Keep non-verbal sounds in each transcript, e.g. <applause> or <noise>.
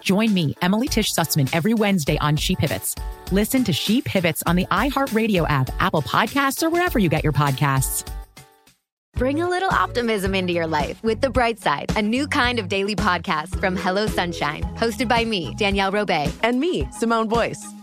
Join me, Emily Tisch Sussman, every Wednesday on She Pivots. Listen to She Pivots on the iHeartRadio app, Apple Podcasts, or wherever you get your podcasts. Bring a little optimism into your life with The Bright Side, a new kind of daily podcast from Hello Sunshine, hosted by me, Danielle Robay, and me, Simone Boyce.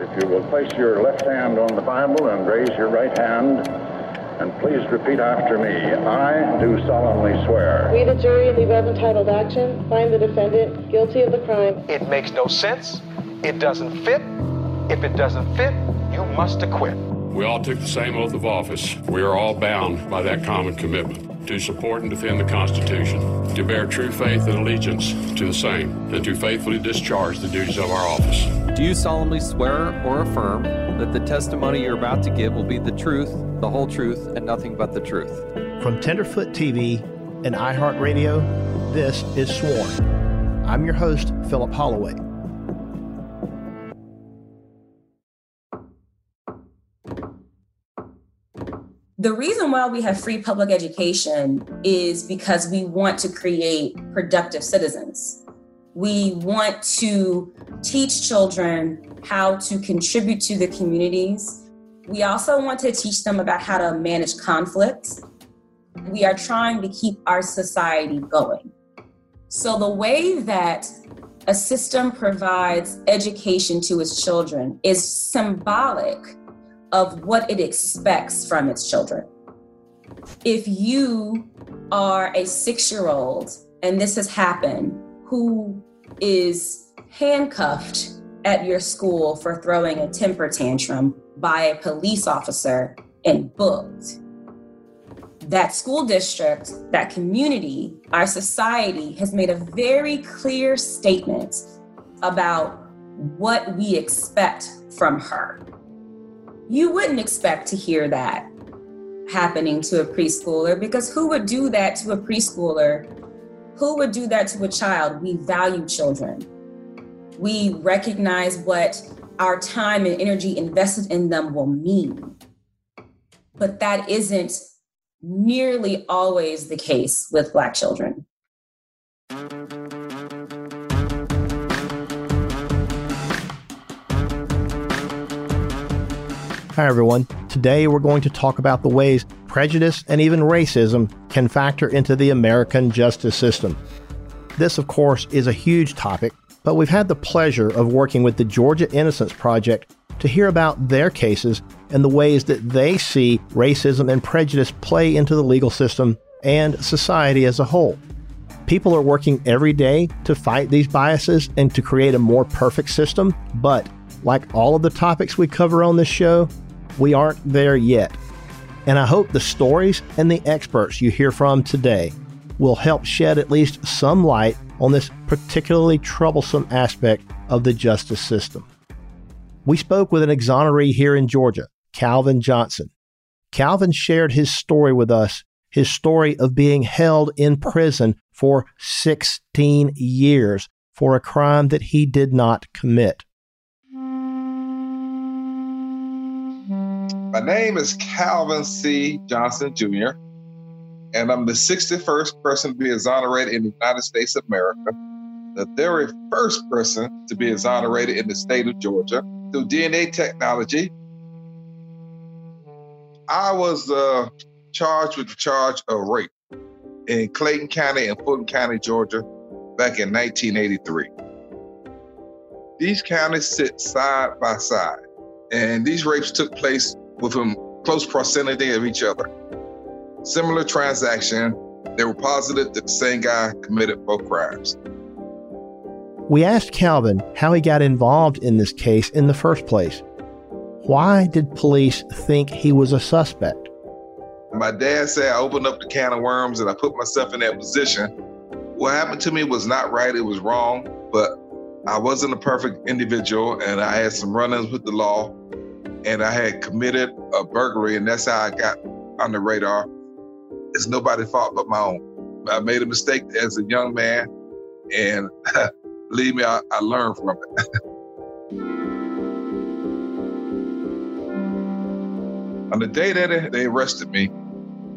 If you will place your left hand on the Bible and raise your right hand, and please repeat after me. I do solemnly swear. We, the jury in the above entitled action, find the defendant guilty of the crime. It makes no sense. It doesn't fit. If it doesn't fit, you must acquit. We all took the same oath of office. We are all bound by that common commitment to support and defend the Constitution, to bear true faith and allegiance to the same, and to faithfully discharge the duties of our office. Do you solemnly swear or affirm that the testimony you're about to give will be the truth, the whole truth, and nothing but the truth? From Tenderfoot TV and iHeartRadio, this is Sworn. I'm your host, Philip Holloway. The reason why we have free public education is because we want to create productive citizens. We want to teach children how to contribute to the communities. We also want to teach them about how to manage conflict. We are trying to keep our society going. So, the way that a system provides education to its children is symbolic of what it expects from its children. If you are a six year old and this has happened, who is handcuffed at your school for throwing a temper tantrum by a police officer and booked, that school district, that community, our society has made a very clear statement about what we expect from her you wouldn't expect to hear that happening to a preschooler because who would do that to a preschooler? Who would do that to a child? We value children. We recognize what our time and energy invested in them will mean. But that isn't nearly always the case with Black children. Hi, everyone. Today we're going to talk about the ways prejudice and even racism can factor into the American justice system. This, of course, is a huge topic, but we've had the pleasure of working with the Georgia Innocence Project to hear about their cases and the ways that they see racism and prejudice play into the legal system and society as a whole. People are working every day to fight these biases and to create a more perfect system, but like all of the topics we cover on this show, we aren't there yet. And I hope the stories and the experts you hear from today will help shed at least some light on this particularly troublesome aspect of the justice system. We spoke with an exoneree here in Georgia, Calvin Johnson. Calvin shared his story with us, his story of being held in prison for 16 years for a crime that he did not commit. My name is Calvin C. Johnson Jr., and I'm the 61st person to be exonerated in the United States of America, the very first person to be exonerated in the state of Georgia through DNA technology. I was uh, charged with the charge of rape in Clayton County and Fulton County, Georgia, back in 1983. These counties sit side by side, and these rapes took place within close proximity of each other. Similar transaction, they were positive that the same guy committed both crimes. We asked Calvin how he got involved in this case in the first place. Why did police think he was a suspect? My dad said I opened up the can of worms and I put myself in that position. What happened to me was not right, it was wrong, but I wasn't a perfect individual and I had some run ins with the law and I had committed a burglary, and that's how I got on the radar. It's nobody's fault but my own. I made a mistake as a young man, and <laughs> believe me, I, I learned from it. <laughs> on the day that they arrested me,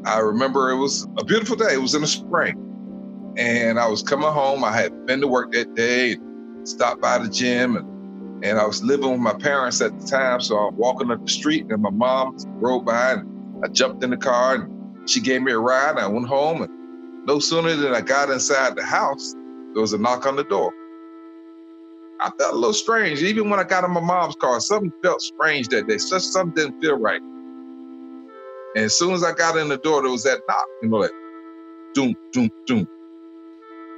I remember it was a beautiful day. It was in the spring. And I was coming home. I had been to work that day, stopped by the gym, and and I was living with my parents at the time. So I'm walking up the street and my mom rode by and I jumped in the car and she gave me a ride. And I went home and no sooner than I got inside the house, there was a knock on the door. I felt a little strange. Even when I got in my mom's car, something felt strange that day. Something didn't feel right. And as soon as I got in the door, there was that knock, you know, like doom, doom, doom,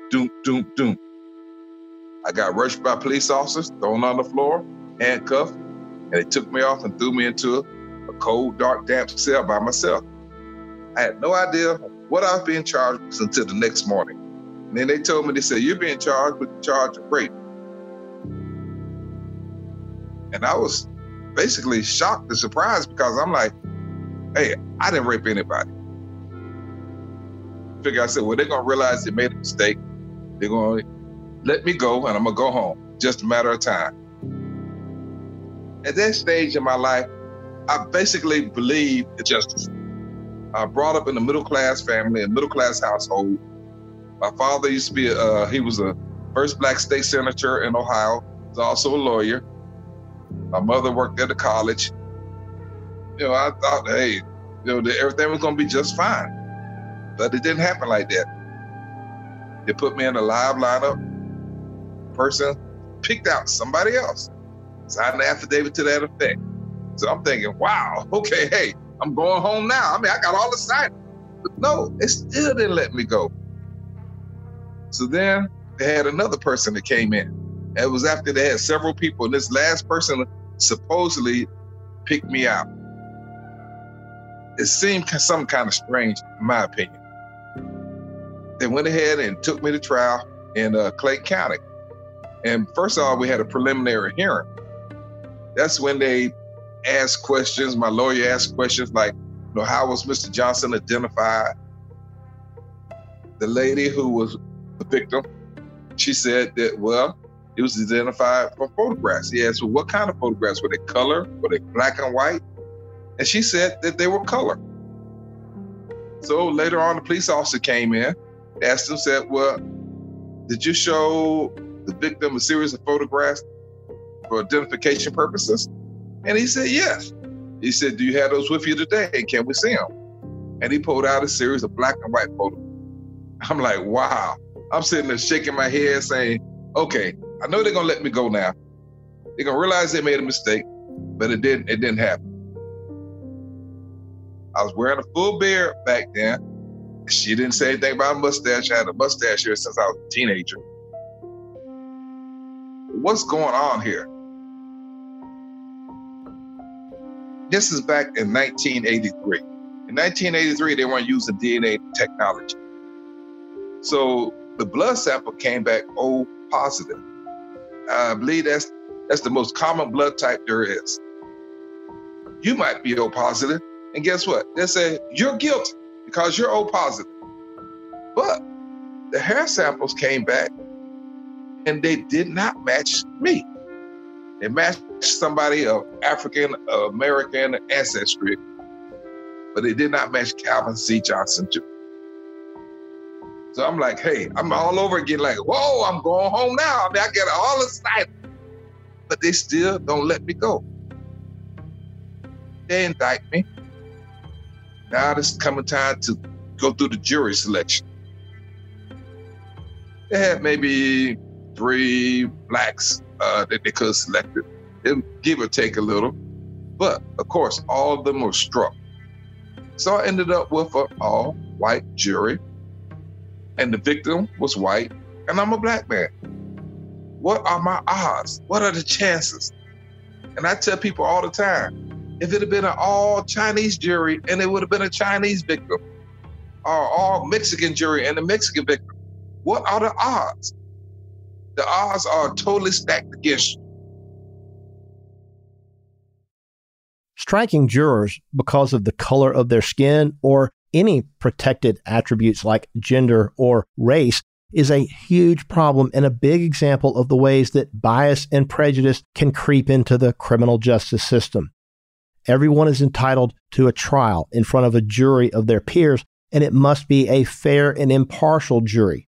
doom, doom, doom. I got rushed by police officers, thrown on the floor, handcuffed, and they took me off and threw me into a, a cold, dark, damp cell by myself. I had no idea what I was being charged with until the next morning. And then they told me, they said, You're being charged with the charge of rape. And I was basically shocked and surprised because I'm like, Hey, I didn't rape anybody. Figure I said, Well, they're going to realize they made a mistake. They're going to let me go and I'm gonna go home. Just a matter of time. At that stage in my life, I basically believed in justice. I brought up in a middle class family, a middle class household. My father used to be, uh, he was a first black state senator in Ohio, He's also a lawyer. My mother worked at a college. You know, I thought, hey, you know, that everything was gonna be just fine. But it didn't happen like that. They put me in a live lineup person picked out somebody else, signed an affidavit to that effect. So I'm thinking, wow, <laughs> okay, hey, I'm going home now. I mean, I got all the signed, but no, they still didn't let me go. So then they had another person that came in. It was after they had several people, and this last person supposedly picked me out. It seemed some kind of strange, in my opinion. They went ahead and took me to trial in uh, Clayton County. And first of all, we had a preliminary hearing. That's when they asked questions. My lawyer asked questions like, you know, how was Mr. Johnson identified? The lady who was the victim, she said that, well, he was identified from photographs. He asked, well, what kind of photographs? Were they color? Were they black and white? And she said that they were color. So later on, the police officer came in, asked him, said, well, did you show the victim a series of photographs for identification purposes? And he said, yes. He said, do you have those with you today? Can we see them? And he pulled out a series of black and white photos. I'm like, wow. I'm sitting there shaking my head saying, okay, I know they're gonna let me go now. They're gonna realize they made a mistake, but it didn't, it didn't happen. I was wearing a full beard back then. She didn't say anything about a mustache. I had a mustache here since I was a teenager what's going on here? This is back in 1983. In 1983, they weren't using DNA technology. So the blood sample came back O positive. I believe that's that's the most common blood type there is. You might be O positive, and guess what? They say you're guilty because you're O positive. But the hair samples came back and they did not match me. They matched somebody of African uh, American ancestry, but they did not match Calvin C. Johnson Jr. So I'm like, hey, I'm all over again, like, whoa, I'm going home now. I mean, I get all excited. But they still don't let me go. They indict me. Now it's coming time to go through the jury selection. They had maybe three blacks uh, that they could have selected, give or take a little. But of course, all of them were struck. So I ended up with an all white jury and the victim was white, and I'm a black man. What are my odds? What are the chances? And I tell people all the time if it had been an all Chinese jury and it would have been a Chinese victim, or all Mexican jury and a Mexican victim, what are the odds? The odds are totally stacked against you. Striking jurors because of the color of their skin or any protected attributes like gender or race is a huge problem and a big example of the ways that bias and prejudice can creep into the criminal justice system. Everyone is entitled to a trial in front of a jury of their peers, and it must be a fair and impartial jury.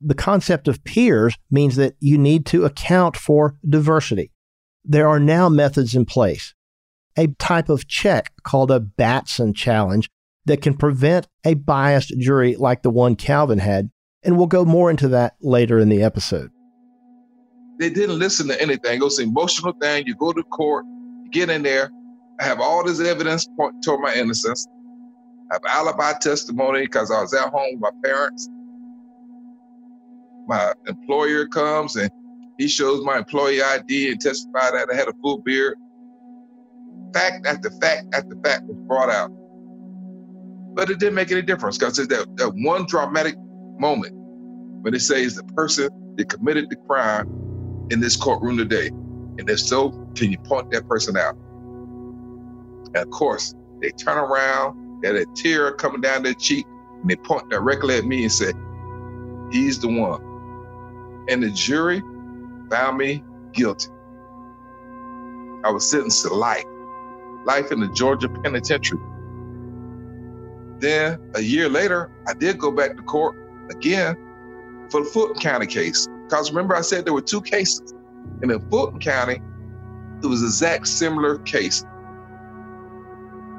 The concept of peers means that you need to account for diversity. There are now methods in place. A type of check called a Batson challenge that can prevent a biased jury like the one Calvin had. And we'll go more into that later in the episode. They didn't listen to anything. It was an emotional thing. You go to court, you get in there, I have all this evidence pointing toward my innocence. I have alibi testimony because I was at home with my parents. My employer comes and he shows my employee ID and testify that I had a full beard. Fact after fact after fact was brought out. But it didn't make any difference because it's that, that one dramatic moment when it says the person that committed the crime in this courtroom today. And if so, can you point that person out? And of course, they turn around, got a tear coming down their cheek, and they point directly at me and say, He's the one. And the jury found me guilty. I was sentenced to life, life in the Georgia penitentiary. Then a year later, I did go back to court again for the Fulton County case. Because remember, I said there were two cases. And in Fulton County, it was exact similar case.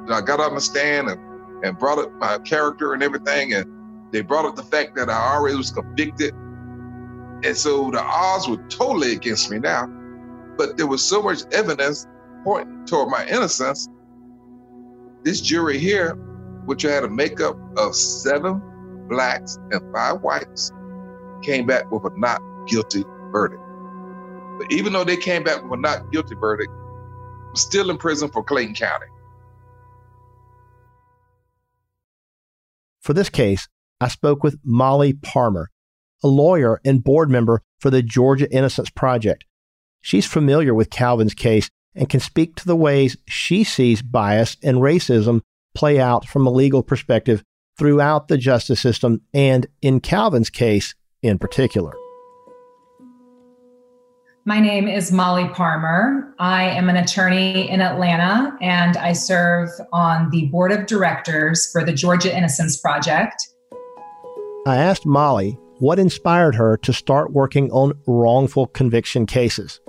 And I got on the stand and, and brought up my character and everything. And they brought up the fact that I already was convicted. And so the odds were totally against me now. But there was so much evidence pointing toward my innocence. This jury here which had a makeup of seven blacks and five whites, came back with a not guilty verdict. But even though they came back with a not guilty verdict, I'm still in prison for Clayton County. For this case, I spoke with Molly Parmer, a lawyer and board member for the Georgia Innocence Project. She's familiar with Calvin's case and can speak to the ways she sees bias and racism play out from a legal perspective throughout the justice system and in Calvin's case in particular. My name is Molly Parmer. I am an attorney in Atlanta and I serve on the board of directors for the Georgia Innocence Project. I asked Molly what inspired her to start working on wrongful conviction cases.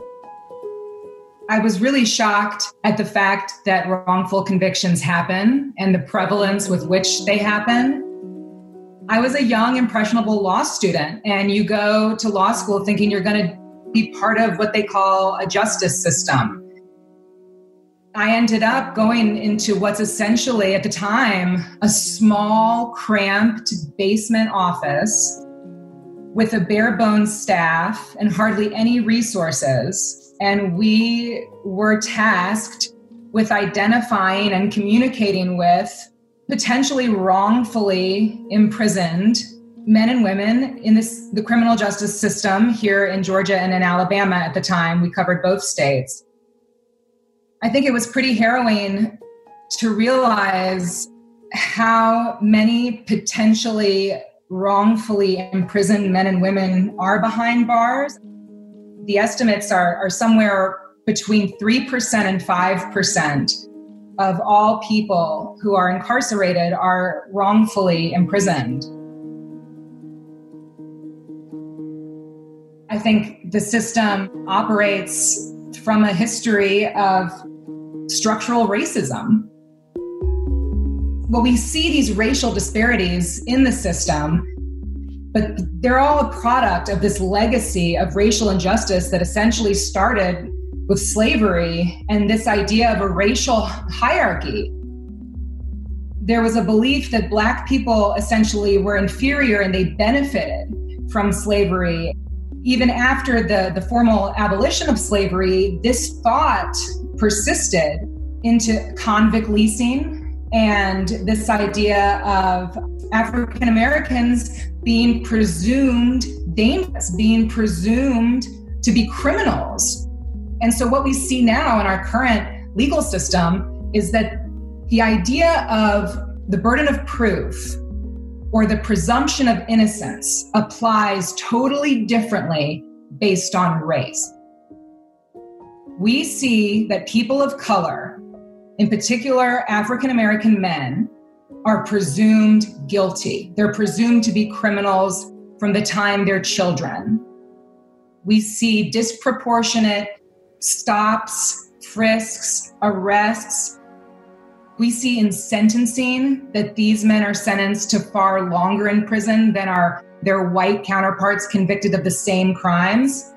I was really shocked at the fact that wrongful convictions happen and the prevalence with which they happen. I was a young, impressionable law student, and you go to law school thinking you're going to be part of what they call a justice system. I ended up going into what's essentially at the time a small, cramped basement office with a bare bones staff and hardly any resources. And we were tasked with identifying and communicating with potentially wrongfully imprisoned men and women in this the criminal justice system here in Georgia and in Alabama at the time. We covered both states. I think it was pretty harrowing to realize how many potentially wrongfully imprisoned men and women are behind bars the estimates are, are somewhere between 3% and 5% of all people who are incarcerated are wrongfully imprisoned. I think the system operates from a history of structural racism. Well, we see these racial disparities in the system, but they're all a product of this legacy of racial injustice that essentially started with slavery and this idea of a racial hierarchy. There was a belief that Black people essentially were inferior and they benefited from slavery even after the, the formal abolition of slavery, this thought persisted into convict leasing and this idea of African Americans being presumed dangerous, being presumed to be criminals. And so, what we see now in our current legal system is that the idea of the burden of proof or the presumption of innocence applies totally differently based on race. We see that people of color, in particular African American men, are presumed guilty. They're presumed to be criminals from the time they're children. We see disproportionate stops, frisks, arrests, we see in sentencing that these men are sentenced to far longer in prison than are their white counterparts convicted of the same crimes.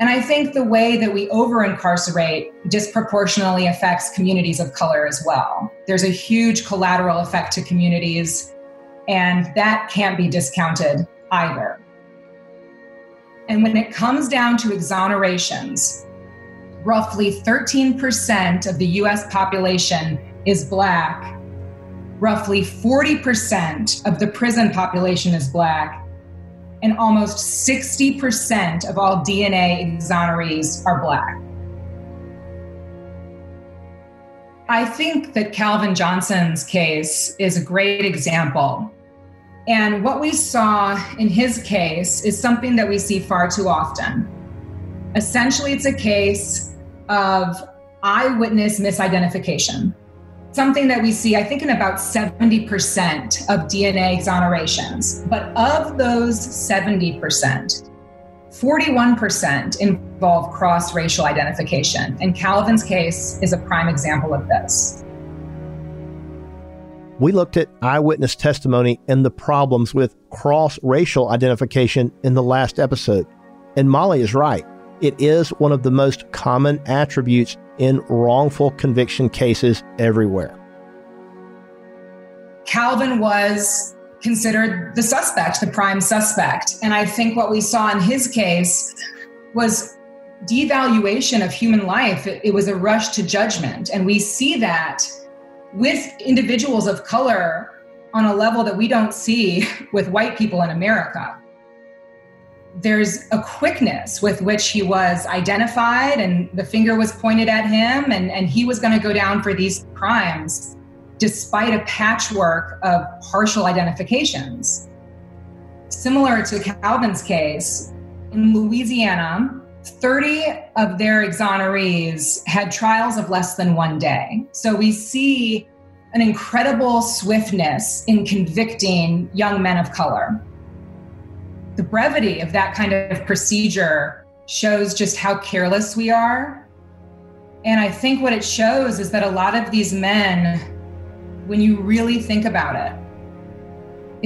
And I think the way that we over incarcerate disproportionately affects communities of color as well. There's a huge collateral effect to communities, and that can't be discounted either. And when it comes down to exonerations, roughly 13% of the US population is Black. Roughly 40% of the prison population is Black. And almost 60% of all DNA exonerees are Black. I think that Calvin Johnson's case is a great example. And what we saw in his case is something that we see far too often Essentially, it's a case of eyewitness misidentification, something that we see, I think, in about 70% of DNA exonerations. But of those 70%, 41% involve cross racial identification. And Calvin's case is a prime example of this. We looked at eyewitness testimony and the problems with cross racial identification in the last episode. And Molly is right. It is one of the most common attributes in wrongful conviction cases everywhere. Calvin was considered the suspect, the prime suspect. And I think what we saw in his case was devaluation of human life. It, it, was a rush to judgment. And we see that with individuals of color on a level that we don't see <laughs> with white people in America there's a quickness with which he was identified and the finger was pointed at him and, and he was going to go down for these crimes despite a patchwork of partial identifications. Similar to Calvin's case, in Louisiana, 30 of their exonerees had trials of less than one day. So we see an incredible swiftness in convicting young men of color the brevity of that kind of procedure shows just how careless we are. And I think what it shows is that a lot of these men, when you really think about it,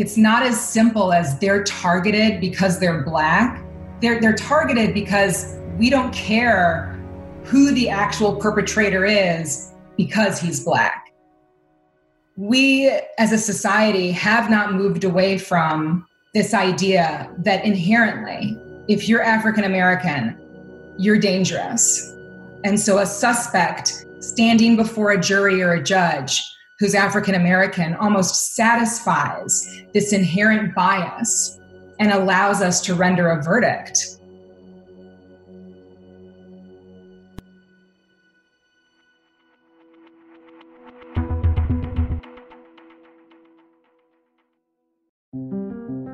it's not as simple as they're targeted because they're black. They're, they're targeted because we don't care who the actual perpetrator is because he's black. We as a society have not moved away from this idea that inherently, if you're African American, you're dangerous. And so a suspect standing before a jury or a judge who's African American almost satisfies this inherent bias and allows us to render a verdict.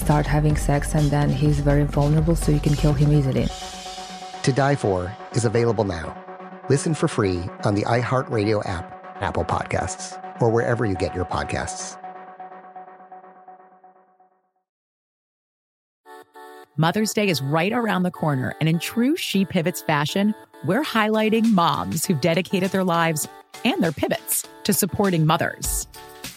start having sex, and then he's very vulnerable, so you can kill him easily. To Die For is available now. Listen for free on the iHeartRadio app, Apple Podcasts, or wherever you get your podcasts. Mother's Day is right around the corner, and in true She Pivots fashion, we're highlighting moms who've dedicated their lives and their pivots to supporting mothers.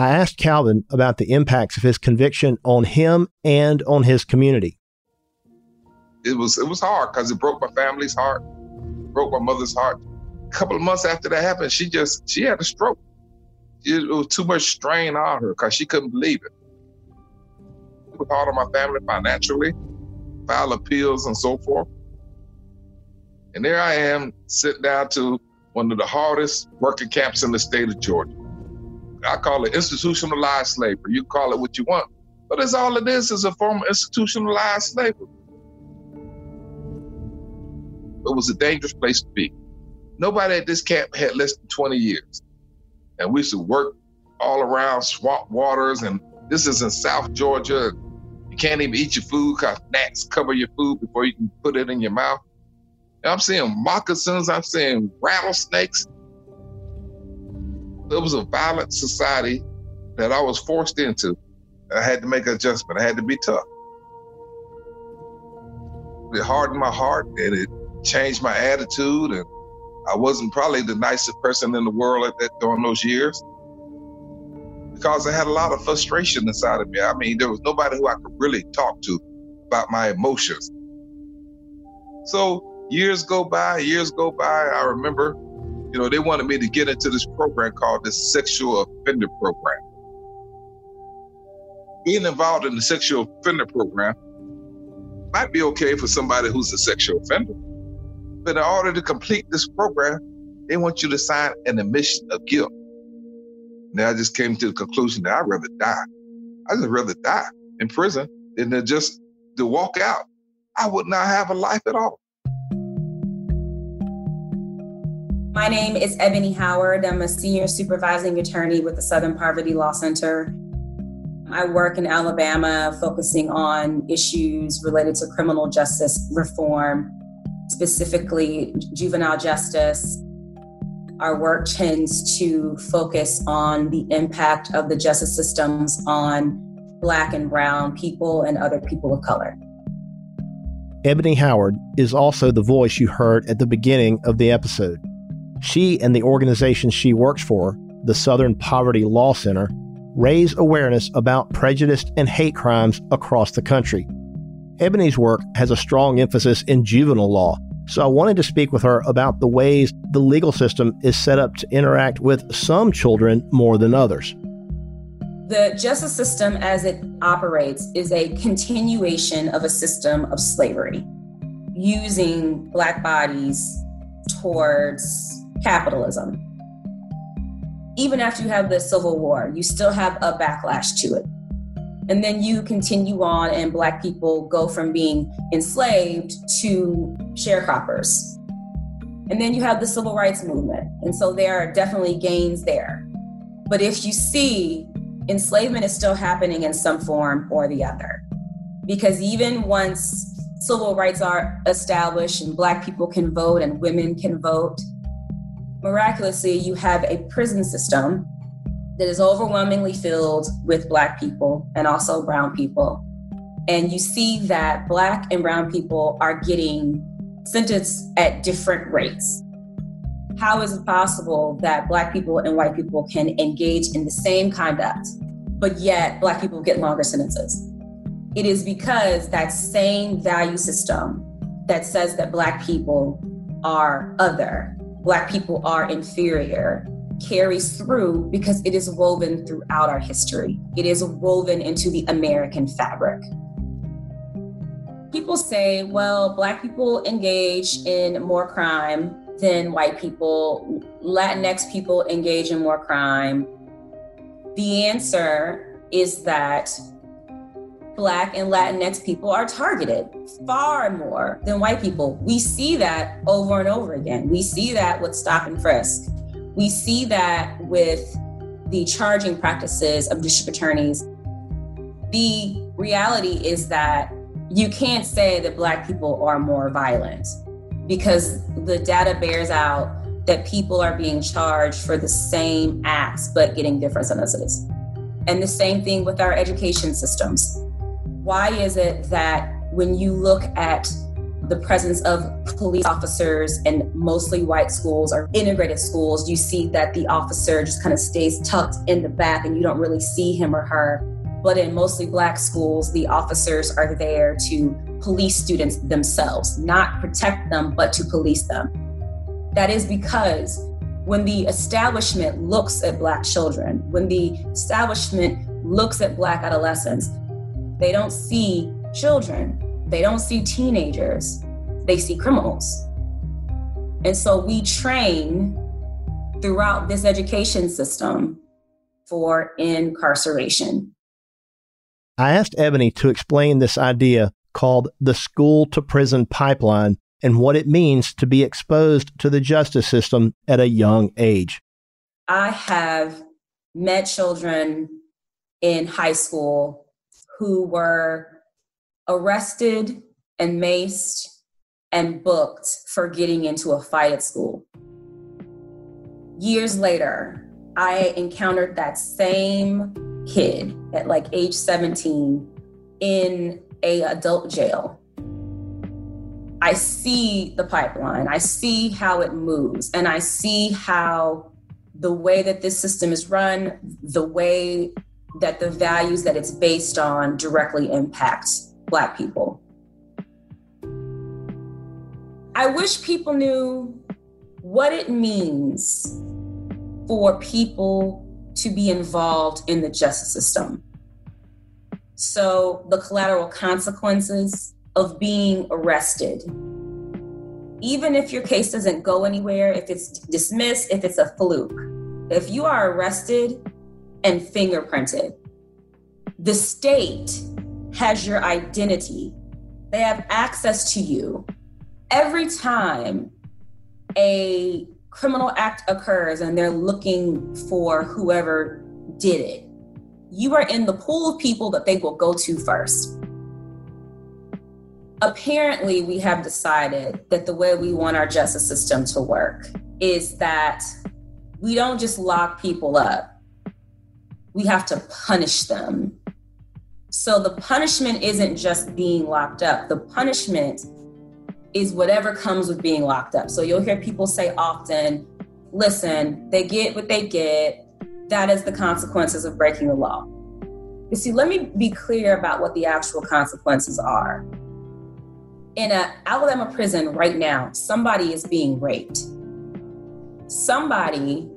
I asked Calvin about the impacts of his conviction on him and on his community. It was it was hard because it broke my family's heart, broke my mother's heart. A couple of months after that happened, she just she had a stroke. It was too much strain on her because she couldn't believe it. It was hard on my family financially, file appeals and so forth. And there I am sitting down to one of the hardest working camps in the state of Georgia. I call it institutionalized slavery. You call it what you want, but it's all it is is a form of institutionalized slavery. It was a dangerous place to be. Nobody at this camp had less than 20 years. And we used to work all around swamp waters, and this is in South Georgia. You can't even eat your food because gnats cover your food before you can put it in your mouth. And I'm seeing moccasins, I'm seeing rattlesnakes, it was a violent society that I was forced into. I had to make an adjustment. I had to be tough. It hardened my heart and it changed my attitude. And I wasn't probably the nicest person in the world at that during those years because I had a lot of frustration inside of me. I mean, there was nobody who I could really talk to about my emotions. So years go by, years go by. I remember you know, they wanted me to get into this program called the Sexual Offender Program. Being involved in the Sexual Offender Program might be okay for somebody who's a sexual offender. But in order to complete this program, they want you to sign an admission of guilt. Now I just came to the conclusion that I'd rather die. I'd just rather die in prison than to just to walk out. I would not have a life at all. My name is Ebony Howard. I'm a senior supervising attorney with the Southern Poverty Law Center. I work in Alabama focusing on issues related to criminal justice reform, specifically juvenile justice. our work tends to focus on the impact of the justice systems on Black and Brown people and other people of color. Ebony Howard is also the voice you heard at the beginning of the episode. She and the organization she works for, the Southern Poverty Law Center, raise awareness about prejudice and hate crimes across the country. Ebony's work has a strong emphasis in juvenile law, so I wanted to speak with her about the ways the legal system is set up to interact with some children more than others. The justice system as it operates is a continuation of a system of slavery, using Black bodies towards capitalism. Even after you have the Civil War, you still have a backlash to it. And then you continue on, and Black people go from being enslaved to sharecroppers. And then you have the civil rights movement. And so there are definitely gains there. But if you see, enslavement is still happening in some form or the other. Because even once civil rights are established and Black people can vote and women can vote, miraculously, you have a prison system that is overwhelmingly filled with Black people and also Brown people. And you see that Black and Brown people are getting sentenced at different rates. How is it possible that Black people and white people can engage in the same conduct, but yet Black people get longer sentences? It is because that same value system that says that Black people are other, Black people are inferior, carries through because it is woven throughout our history. It is woven into the American fabric. People say, well, Black people engage in more crime than white people, Latinx people engage in more crime. The answer is that Black and Latinx people are targeted far more than white people. We see that over and over again. We see that with stop and frisk. We see that with the charging practices of district attorneys. The reality is that you can't say that Black people are more violent because the data bears out that people are being charged for the same acts but getting different sentences. And the same thing with our education systems. Why is it that when you look at the presence of police officers in mostly white schools or integrated schools, you see that the officer just kind of stays tucked in the back and you don't really see him or her. But in mostly black schools, the officers are there to police students themselves, not protect them, but to police them. That is because when the establishment looks at black children, when the establishment looks at black adolescents, they don't see children they don't see teenagers, they see criminals. And so we train throughout this education system for incarceration. I asked Ebony to explain this idea called the school to prison pipeline and what it means to be exposed to the justice system at a young age. I have met children in high school who were arrested and maced and booked for getting into a fight at school. Years later, I encountered that same kid at like age 17 in a adult jail. I see the pipeline. I see how it moves and I see how the way that this system is run, the way that the values that it's based on directly impacts Black people. I wish people knew what it means for people to be involved in the justice system. So, the collateral consequences of being arrested, even if your case doesn't go anywhere, if it's dismissed, if it's a fluke, if you are arrested and fingerprinted, the state has your identity. They have access to you. Every time a criminal act occurs and they're looking for whoever did it, you are in the pool of people that they will go to first. Apparently, we have decided that the way we want our justice system to work is that we don't just lock people up, we have to punish them. So the punishment isn't just being locked up, the punishment is whatever comes with being locked up. So you'll hear people say often, listen, they get what they get. That is the consequences of breaking the law. You see, let me be clear about what the actual consequences are. In an Alabama prison right now, somebody is being raped. Somebody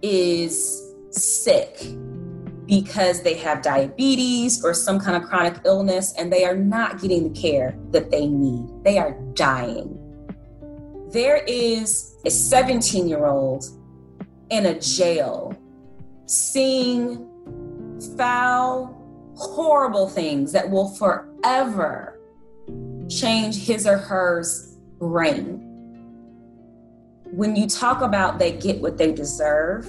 is sick because they have diabetes or some kind of chronic illness and they are not getting the care that they need. They are dying. There is a 17 year old in a jail seeing foul, horrible things that will forever change his or her brain. When you talk about they get what they deserve,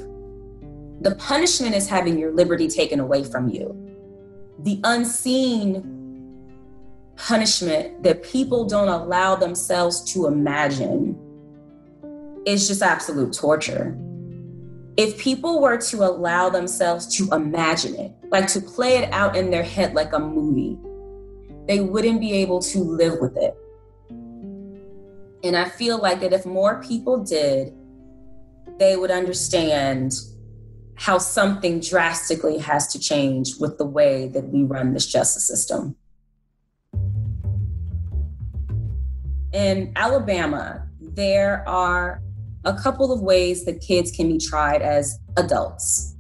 the punishment is having your liberty taken away from you. The unseen punishment that people don't allow themselves to imagine is just absolute torture. If people were to allow themselves to imagine it, like to play it out in their head like a movie, they wouldn't be able to live with it. And I feel like that if more people did, they would understand how something drastically has to change with the way that we run this justice system. In Alabama, there are a couple of ways that kids can be tried as adults.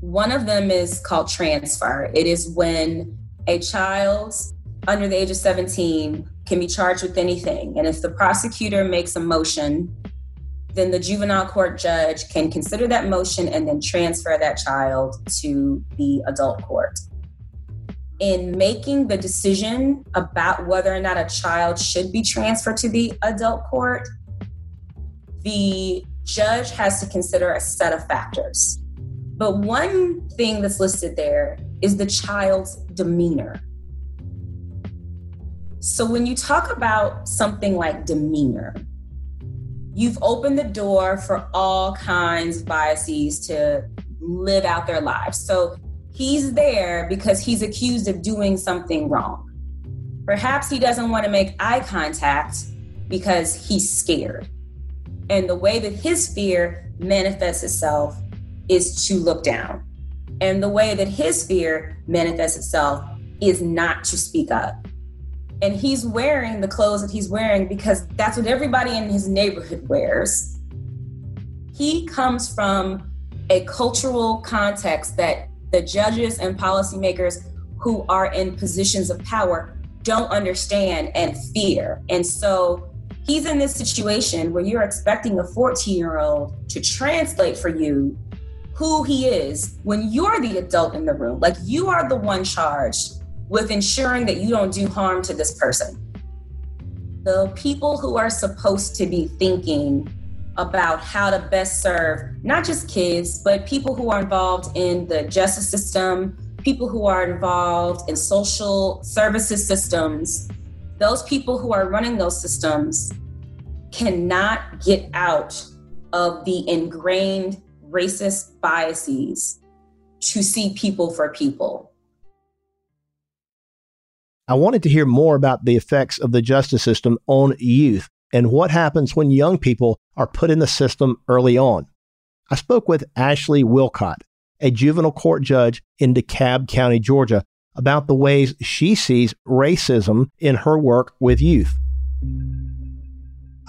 One of them is called transfer. It is when a child under the age of 17 can be charged with anything. And if the prosecutor makes a motion then the juvenile court judge can consider that motion and then transfer that child to the adult court. In making the decision about whether or not a child should be transferred to the adult court, the judge has to consider a set of factors. But one thing that's listed there is the child's demeanor. So when you talk about something like demeanor, you've opened the door for all kinds of biases to live out their lives. So he's there because he's accused of doing something wrong. Perhaps he doesn't want to make eye contact because he's scared. And the way that his fear manifests itself is to look down. And the way that his fear manifests itself is not to speak up and he's wearing the clothes that he's wearing because that's what everybody in his neighborhood wears. He comes from a cultural context that the judges and policymakers who are in positions of power don't understand and fear. And so he's in this situation where you're expecting a 14 year old to translate for you who he is when you're the adult in the room. Like you are the one charged with ensuring that you don't do harm to this person. The people who are supposed to be thinking about how to best serve not just kids, but people who are involved in the justice system, people who are involved in social services systems, those people who are running those systems cannot get out of the ingrained racist biases to see people for people. I wanted to hear more about the effects of the justice system on youth and what happens when young people are put in the system early on. I spoke with Ashley Willcox, a juvenile court judge in DeKalb County, Georgia, about the ways she sees racism in her work with youth.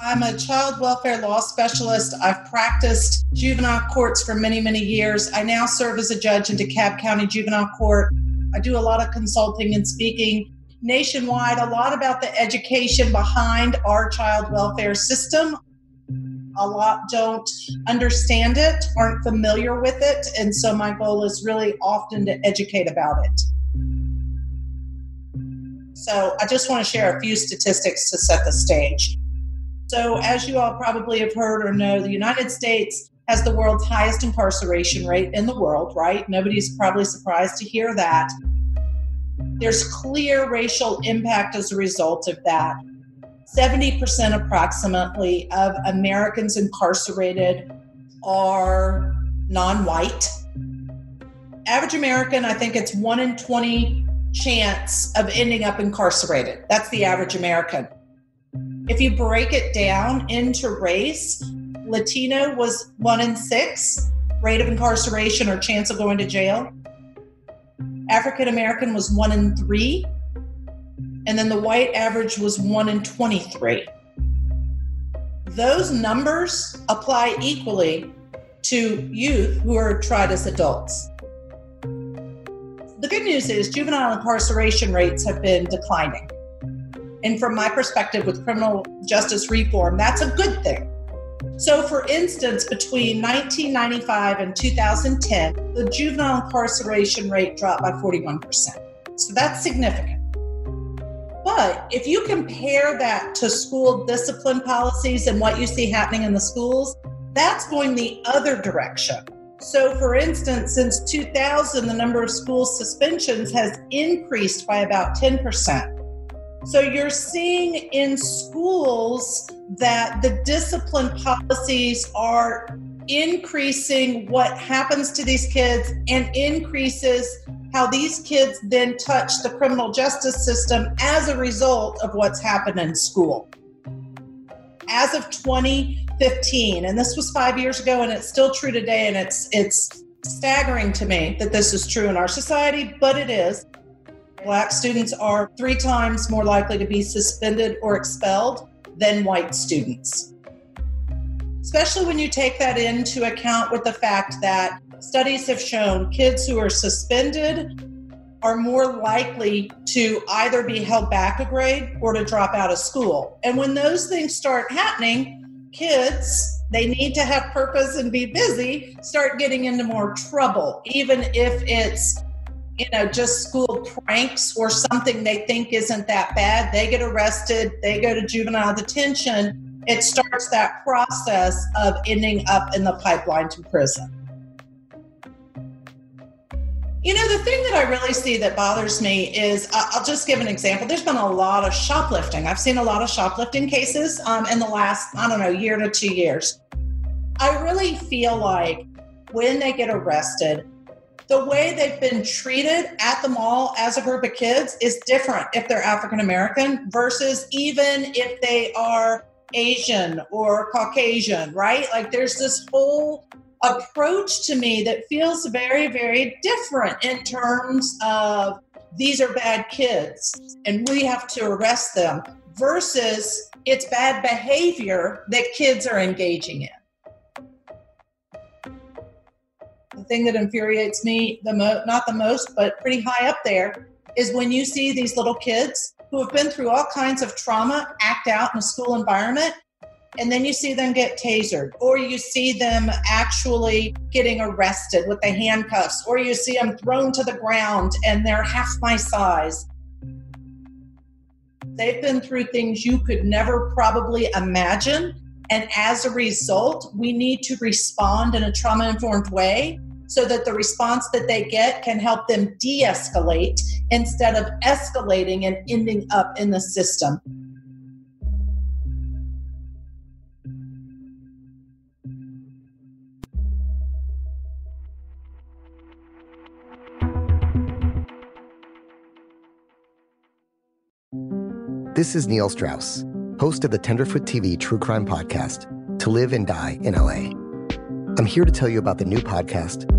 I'm a child welfare law specialist. I've practiced juvenile courts for many, many years. I now serve as a judge in DeKalb County Juvenile Court. I do a lot of consulting and speaking nationwide a lot about the education behind our child welfare system. A lot don't understand it, aren't familiar with it. And so my goal is really often to educate about it. So I just want to share a few statistics to set the stage. So, as you all probably have heard or know, the United States has the world's highest incarceration rate in the world, right? Nobody's probably surprised to hear that. There's clear racial impact as a result of that. 70% approximately of Americans incarcerated are non white. Average American, I think it's one in 20 chance of ending up incarcerated. That's the average American. If you break it down into race, Latino was one in six rate of incarceration or chance of going to jail. African American was one in three. And then the white average was one in 23. Those numbers apply equally to youth who are tried as adults. The good news is juvenile incarceration rates have been declining. And from my perspective, with criminal justice reform, that's a good thing. So, for instance, between 1995 and 2010, the juvenile incarceration rate dropped by 41%. So, that's significant. But if you compare that to school discipline policies and what you see happening in the schools, that's going the other direction. So, for instance, since 2000, the number of school suspensions has increased by about 10%. So, you're seeing in schools that the discipline policies are increasing what happens to these kids and increases how these kids then touch the criminal justice system as a result of what's happened in school. As of 2015, and this was five years ago, and it's still true today, and it's it's staggering to me that this is true in our society, but it is. Black students are three times more likely to be suspended or expelled than white students. Especially when you take that into account with the fact that studies have shown kids who are suspended are more likely to either be held back a grade or to drop out of school. And when those things start happening, kids, they need to have purpose and be busy, start getting into more trouble, even if it's you know, just school pranks or something they think isn't that bad. They get arrested, they go to juvenile detention. It starts that process of ending up in the pipeline to prison. You know, the thing that I really see that bothers me is I'll just give an example. There's been a lot of shoplifting. I've seen a lot of shoplifting cases um, in the last, I don't know, year to two years. I really feel like when they get arrested, the way they've been treated at the mall as a group of kids is different if they're African American versus even if they are Asian or Caucasian, right? Like there's this whole approach to me that feels very, very different in terms of these are bad kids and we have to arrest them versus it's bad behavior that kids are engaging in. Thing that infuriates me the most, not the most, but pretty high up there, is when you see these little kids who have been through all kinds of trauma act out in a school environment and then you see them get tasered, or you see them actually getting arrested with the handcuffs, or you see them thrown to the ground and they're half my size. They've been through things you could never probably imagine. And as a result, we need to respond in a trauma informed way so that the response that they get can help them de escalate instead of escalating and ending up in the system. This is Neil Strauss, host of the Tenderfoot TV true crime podcast, To Live and Die in LA. I'm here to tell you about the new podcast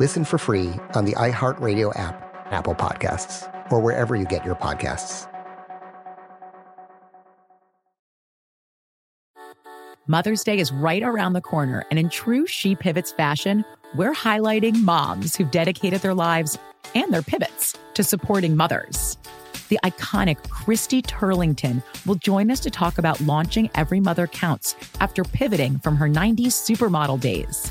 Listen for free on the iHeartRadio app, Apple Podcasts, or wherever you get your podcasts. Mother's Day is right around the corner, and in true She Pivots fashion, we're highlighting moms who've dedicated their lives and their pivots to supporting mothers. The iconic Christy Turlington will join us to talk about launching Every Mother Counts after pivoting from her 90s supermodel days.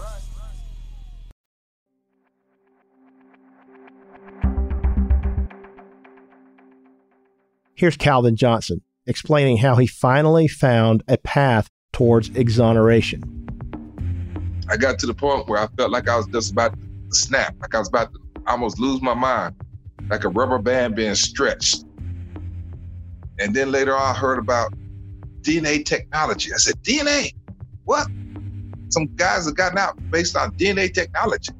Here's Calvin Johnson explaining how he finally found a path towards exoneration. I got to the point where I felt like I was just about to snap, like I was about to almost lose my mind, like a rubber band being stretched. And then later on, I heard about DNA technology. I said, DNA? What? Some guys have gotten out based on DNA technology.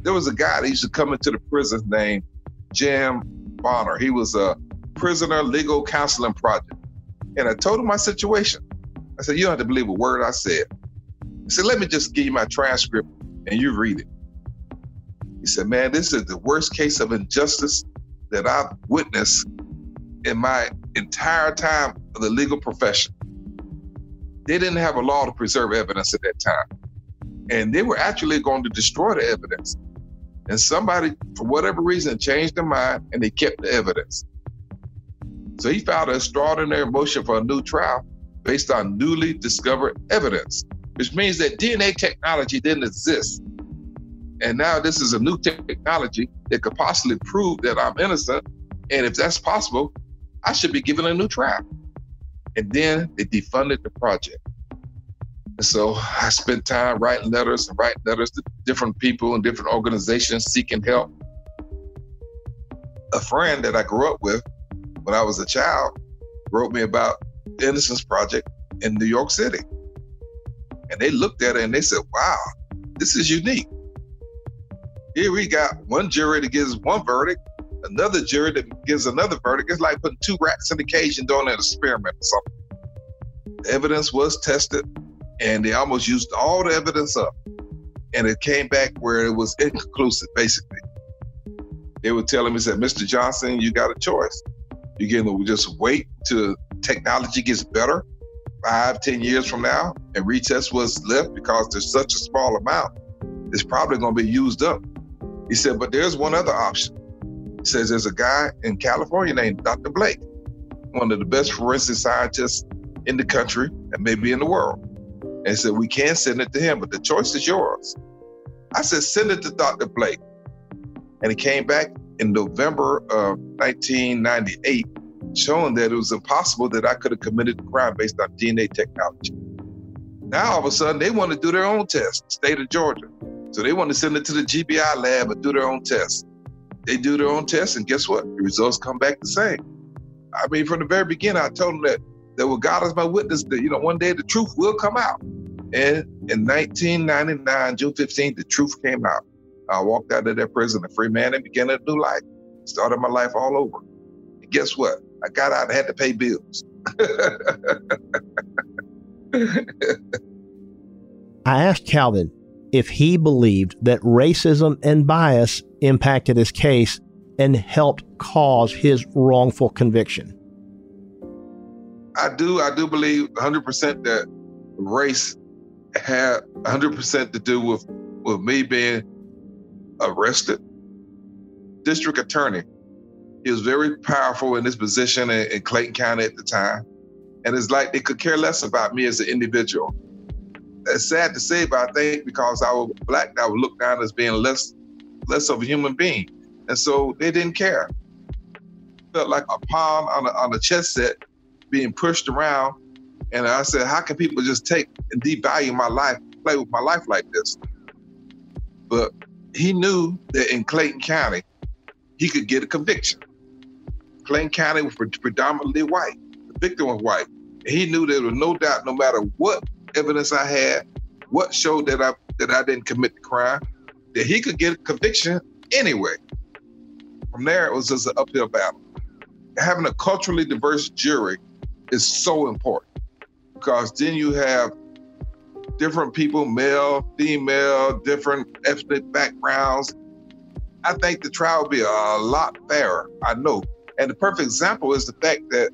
There was a guy that used to come into the prison named Jim Bonner. He was a prisoner legal counseling project. And I told him my situation. I said, You don't have to believe a word I said. He said, Let me just give you my transcript and you read it. He said, Man, this is the worst case of injustice that I've witnessed in my entire time of the legal profession. They didn't have a law to preserve evidence at that time. And they were actually going to destroy the evidence. And somebody, for whatever reason, changed their mind and they kept the evidence. So he filed an extraordinary motion for a new trial based on newly discovered evidence, which means that DNA technology didn't exist. And now this is a new technology that could possibly prove that I'm innocent. And if that's possible, I should be given a new trial. And then they defunded the project. And so I spent time writing letters and writing letters to different people and different organizations seeking help. A friend that I grew up with when I was a child wrote me about the Innocence Project in New York City. And they looked at it and they said, wow, this is unique. Here we got one jury that gives one verdict, another jury that gives another verdict. It's like putting two rats in a cage and doing an experiment or something. The evidence was tested and they almost used all the evidence up. And it came back where it was inconclusive, basically. They were telling me, said, Mr. Johnson, you got a choice. You can just wait till technology gets better five, ten years from now and retest what's left because there's such a small amount. It's probably going to be used up. He said, but there's one other option. He says there's a guy in California named Dr. Blake, one of the best forensic scientists in the country and maybe in the world. And he said, we can send it to him, but the choice is yours. I said, send it to Dr. Blake. And he came back in November of 1998, showing that it was impossible that I could have committed a crime based on DNA technology. Now, all of a sudden, they want to do their own test, state of Georgia. So they want to send it to the GBI lab and do their own test. They do their own test, and guess what? The results come back the same. I mean, from the very beginning, I told them that that with God as my witness, that you know, one day the truth will come out. And in 1999, June 15th, the truth came out. I walked out of that prison a free man and began a new life. Started my life all over. And guess what? I got out and had to pay bills. <laughs> I asked Calvin if he believed that racism and bias impacted his case and helped cause his wrongful conviction? I do. I do believe 100% that race had 100% to do with with me being arrested. District attorney, he was very powerful in his position in, in Clayton County at the time, and it's like they could care less about me as an individual. It's sad to say, but I think because I was black, I was looked down as being less less of a human being, and so they didn't care. Felt like a pawn on a, on a chess set being pushed around. And I said, how can people just take and devalue my life, play with my life like this? But he knew that in Clayton County, he could get a conviction. Clayton County was predominantly white. The victim was white. He knew there was no doubt, no matter what evidence I had, what showed that I that I didn't commit the crime, that he could get a conviction anyway. From there, it was just an uphill battle. Having a culturally diverse jury is so important because then you have different people, male, female, different ethnic backgrounds. I think the trial will be a lot fairer. I know. And the perfect example is the fact that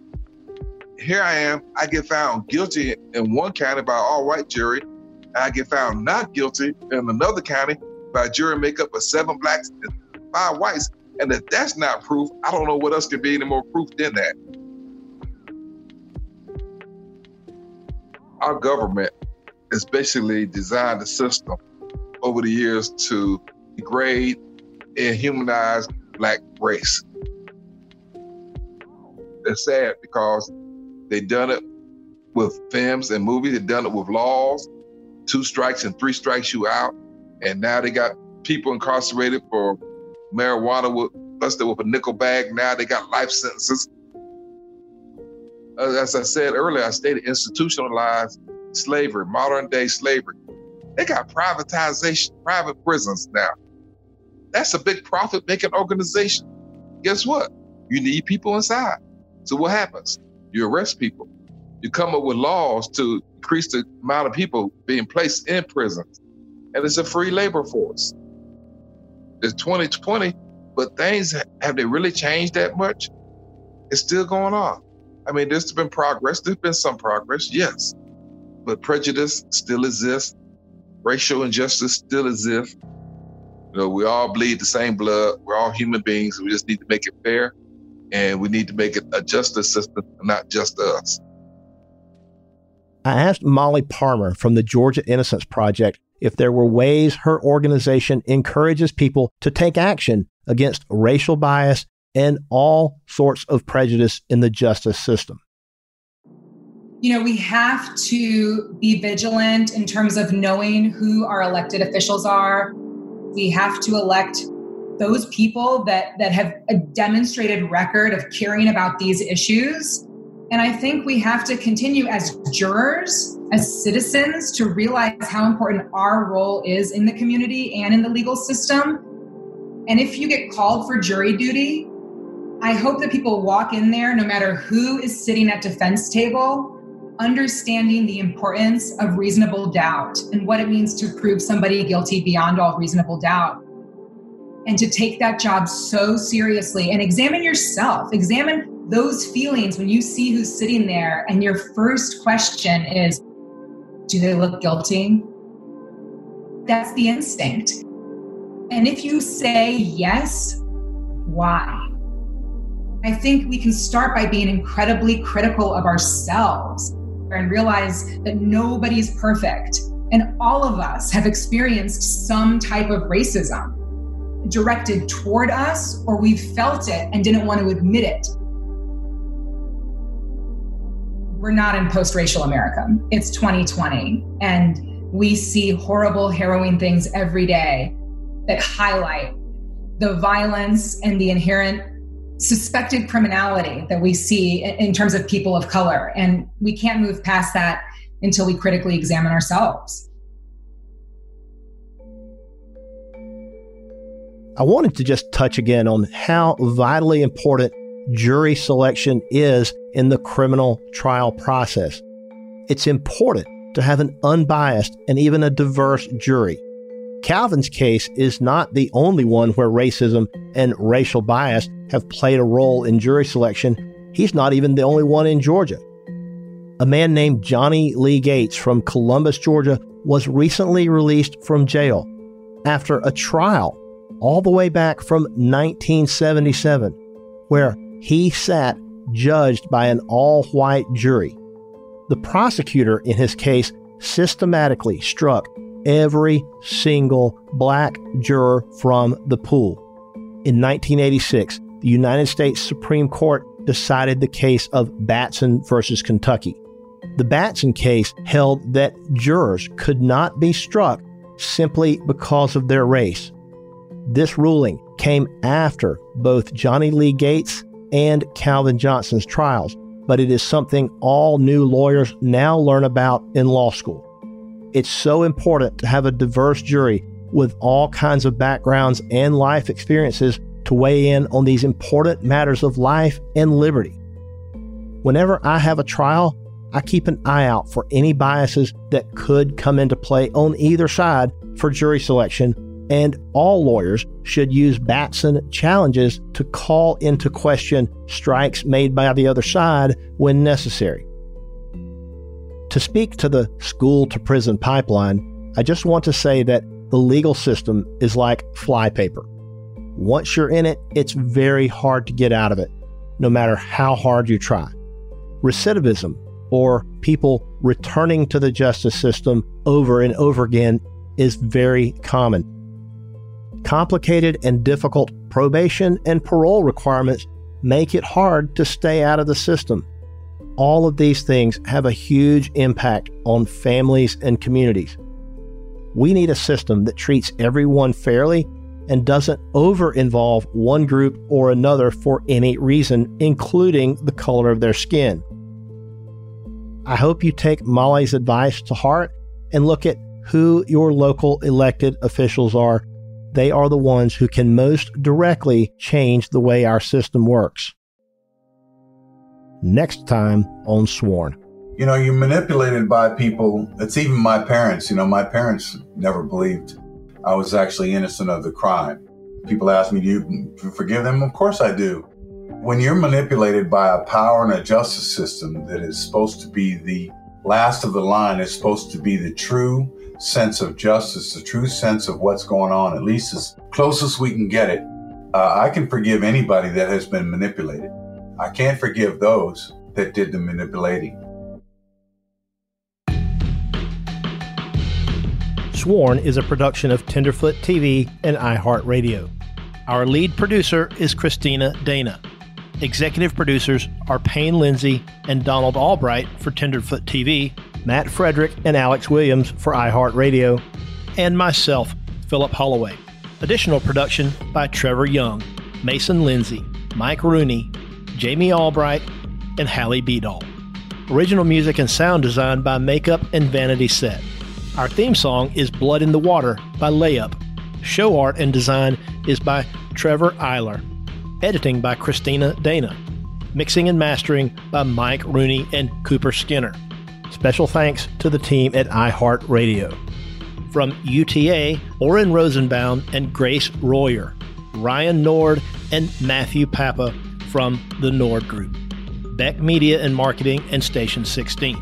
here I am, I get found guilty in one county by all white jury. I get found not guilty in another county by jury makeup of seven blacks and five whites. And if that's not proof, I don't know what else can be any more proof than that. our government has basically designed a system over the years to degrade and humanize black race. It's sad because they done it with films and movies, they done it with laws, two strikes and three strikes you out. And now they got people incarcerated for marijuana with, busted with a nickel bag. Now they got life sentences uh, as I said earlier, I stated institutionalized slavery, modern day slavery. They got privatization, private prisons now. That's a big profit making organization. Guess what? You need people inside. So what happens? You arrest people. You come up with laws to increase the amount of people being placed in prisons. And it's a free labor force. It's 2020, but things have they really changed that much? It's still going on. I mean, there's been progress. There's been some progress, yes, but prejudice still exists. Racial injustice still exists. You know, we all bleed the same blood. We're all human beings. We just need to make it fair, and we need to make it a justice system, not just us. I asked Molly Parmer from the Georgia Innocence Project if there were ways her organization encourages people to take action against racial bias and all sorts of prejudice in the justice system. You know, we have to be vigilant in terms of knowing who our elected officials are. We have to elect those people that, that have a demonstrated record of caring about these issues. And I think we have to continue as jurors, as citizens, to realize how important our role is in the community and in the legal system. And if you get called for jury duty, I hope that people walk in there, no matter who is sitting at defense table, understanding the importance of reasonable doubt and what it means to prove somebody guilty beyond all reasonable doubt. And to take that job so seriously and examine yourself, examine those feelings when you see who's sitting there, and your first question is Do they look guilty? That's the instinct. And if you say yes, why? I think we can start by being incredibly critical of ourselves and realize that nobody's perfect. And all of us have experienced some type of racism directed toward us, or we've felt it and didn't want to admit it. We're not in post racial America. It's 2020, and we see horrible, harrowing things every day that highlight the violence and the inherent suspected criminality that we see in terms of people of color. And we can't move past that until we critically examine ourselves. I wanted to just touch again on how vitally important jury selection is in the criminal trial process. It's important to have an unbiased and even a diverse jury. Calvin's case is not the only one where racism and racial bias have played a role in jury selection. He's not even the only one in Georgia. A man named Johnny Lee Gates from Columbus, Georgia, was recently released from jail after a trial all the way back from 1977, where he sat judged by an all white jury. The prosecutor in his case systematically struck every single black juror from the pool. In 1986, the United States Supreme Court decided the case of Batson versus Kentucky. The Batson case held that jurors could not be struck simply because of their race. This ruling came after both Johnny Lee Gates and Calvin Johnson's trials, but it is something all new lawyers now learn about in law school. It's so important to have a diverse jury with all kinds of backgrounds and life experiences to weigh in on these important matters of life and liberty. Whenever I have a trial, I keep an eye out for any biases that could come into play on either side for jury selection, and all lawyers should use Batson challenges to call into question strikes made by the other side when necessary. To speak to the school to prison pipeline, I just want to say that the legal system is like flypaper. Once you're in it, it's very hard to get out of it, no matter how hard you try. Recidivism, or people returning to the justice system over and over again, is very common. Complicated and difficult probation and parole requirements make it hard to stay out of the system all of these things have a huge impact on families and communities. We need a system that treats everyone fairly and doesn't over involve one group or another for any reason, including the color of their skin. I hope you take Molly's advice to heart and look at who your local elected officials are. They are the ones who can most directly change the way our system works next time on Sworn. You know, you're manipulated by people. It's even my parents. You know, my parents never believed I was actually innocent of the crime. People ask me, Do you forgive them? Of course I do. When you're manipulated by a power and a justice system that is supposed to be the last of the line, is supposed to be the true sense of justice, the true sense of what's going on, at least as close as we can get it, uh, I can forgive anybody that has been manipulated. I can't forgive those that did the manipulating. Sworn is a production of Tenderfoot TV and iHeartRadio. Our lead producer is Christina Dana. Executive producers are Payne Lindsay and Donald Albright for Tenderfoot TV, Matt Frederick and Alex Williams for iHeartRadio, and myself, Philip Holloway. Additional production by Trevor Young, Mason Lindsay, Mike Rooney, Jamie Albright, and Hallie Beadall. Original music and sound design by Makeup and Vanity Set. Our theme song is Blood in the Water by Layup. Show art and design is by Trevor Eiler. Editing by Christina Dana. Mixing and mastering by Mike Rooney and Cooper Skinner. Special thanks to the team at iHeartRadio. From UTA, Oren Rosenbaum and Grace Royer, Ryan Nord, and Matthew Papa from the Nord Group, Beck Media and Marketing, and Station 16.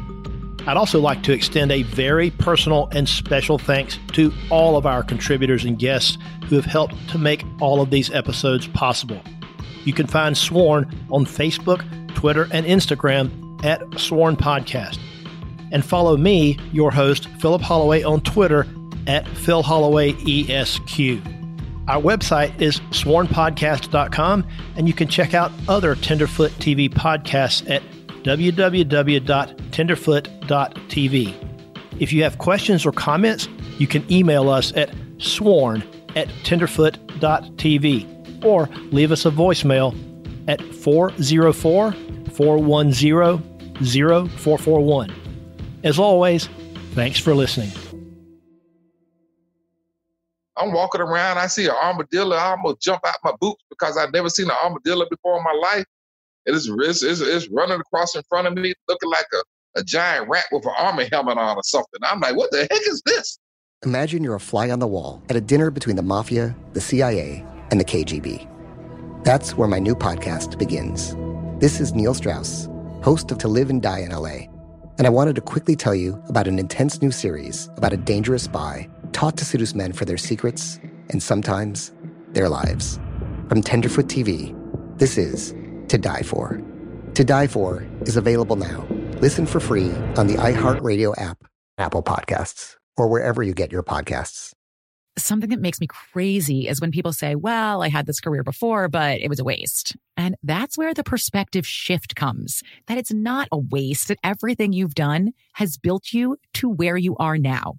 I'd also like to extend a very personal and special thanks to all of our contributors and guests who have helped to make all of these episodes possible. You can find Sworn on Facebook, Twitter, and Instagram at Sworn Podcast. And follow me, your host, Philip Holloway, on Twitter at Phil Holloway ESQ. Our website is swornpodcast.com, and you can check out other Tenderfoot TV podcasts at www.tenderfoot.tv. If you have questions or comments, you can email us at sworn at tenderfoot.tv or leave us a voicemail at 404 410 0441. As always, thanks for listening. I'm walking around, I see an armadillo, I almost jump out my boots because I've never seen an armadillo before in my life. Is it's, it's, it's running across in front of me, looking like a, a giant rat with an army helmet on or something. I'm like, what the heck is this? Imagine you're a fly on the wall at a dinner between the mafia, the CIA, and the KGB. That's where my new podcast begins. This is Neil Strauss, host of To Live and Die in LA, and I wanted to quickly tell you about an intense new series about a dangerous spy taught to seduce men for their secrets and sometimes their lives. From Tenderfoot TV, this is To Die For. To Die For is available now. Listen for free on the iHeartRadio app, Apple Podcasts, or wherever you get your podcasts. Something that makes me crazy is when people say, well, I had this career before, but it was a waste. And that's where the perspective shift comes that it's not a waste, that everything you've done has built you to where you are now.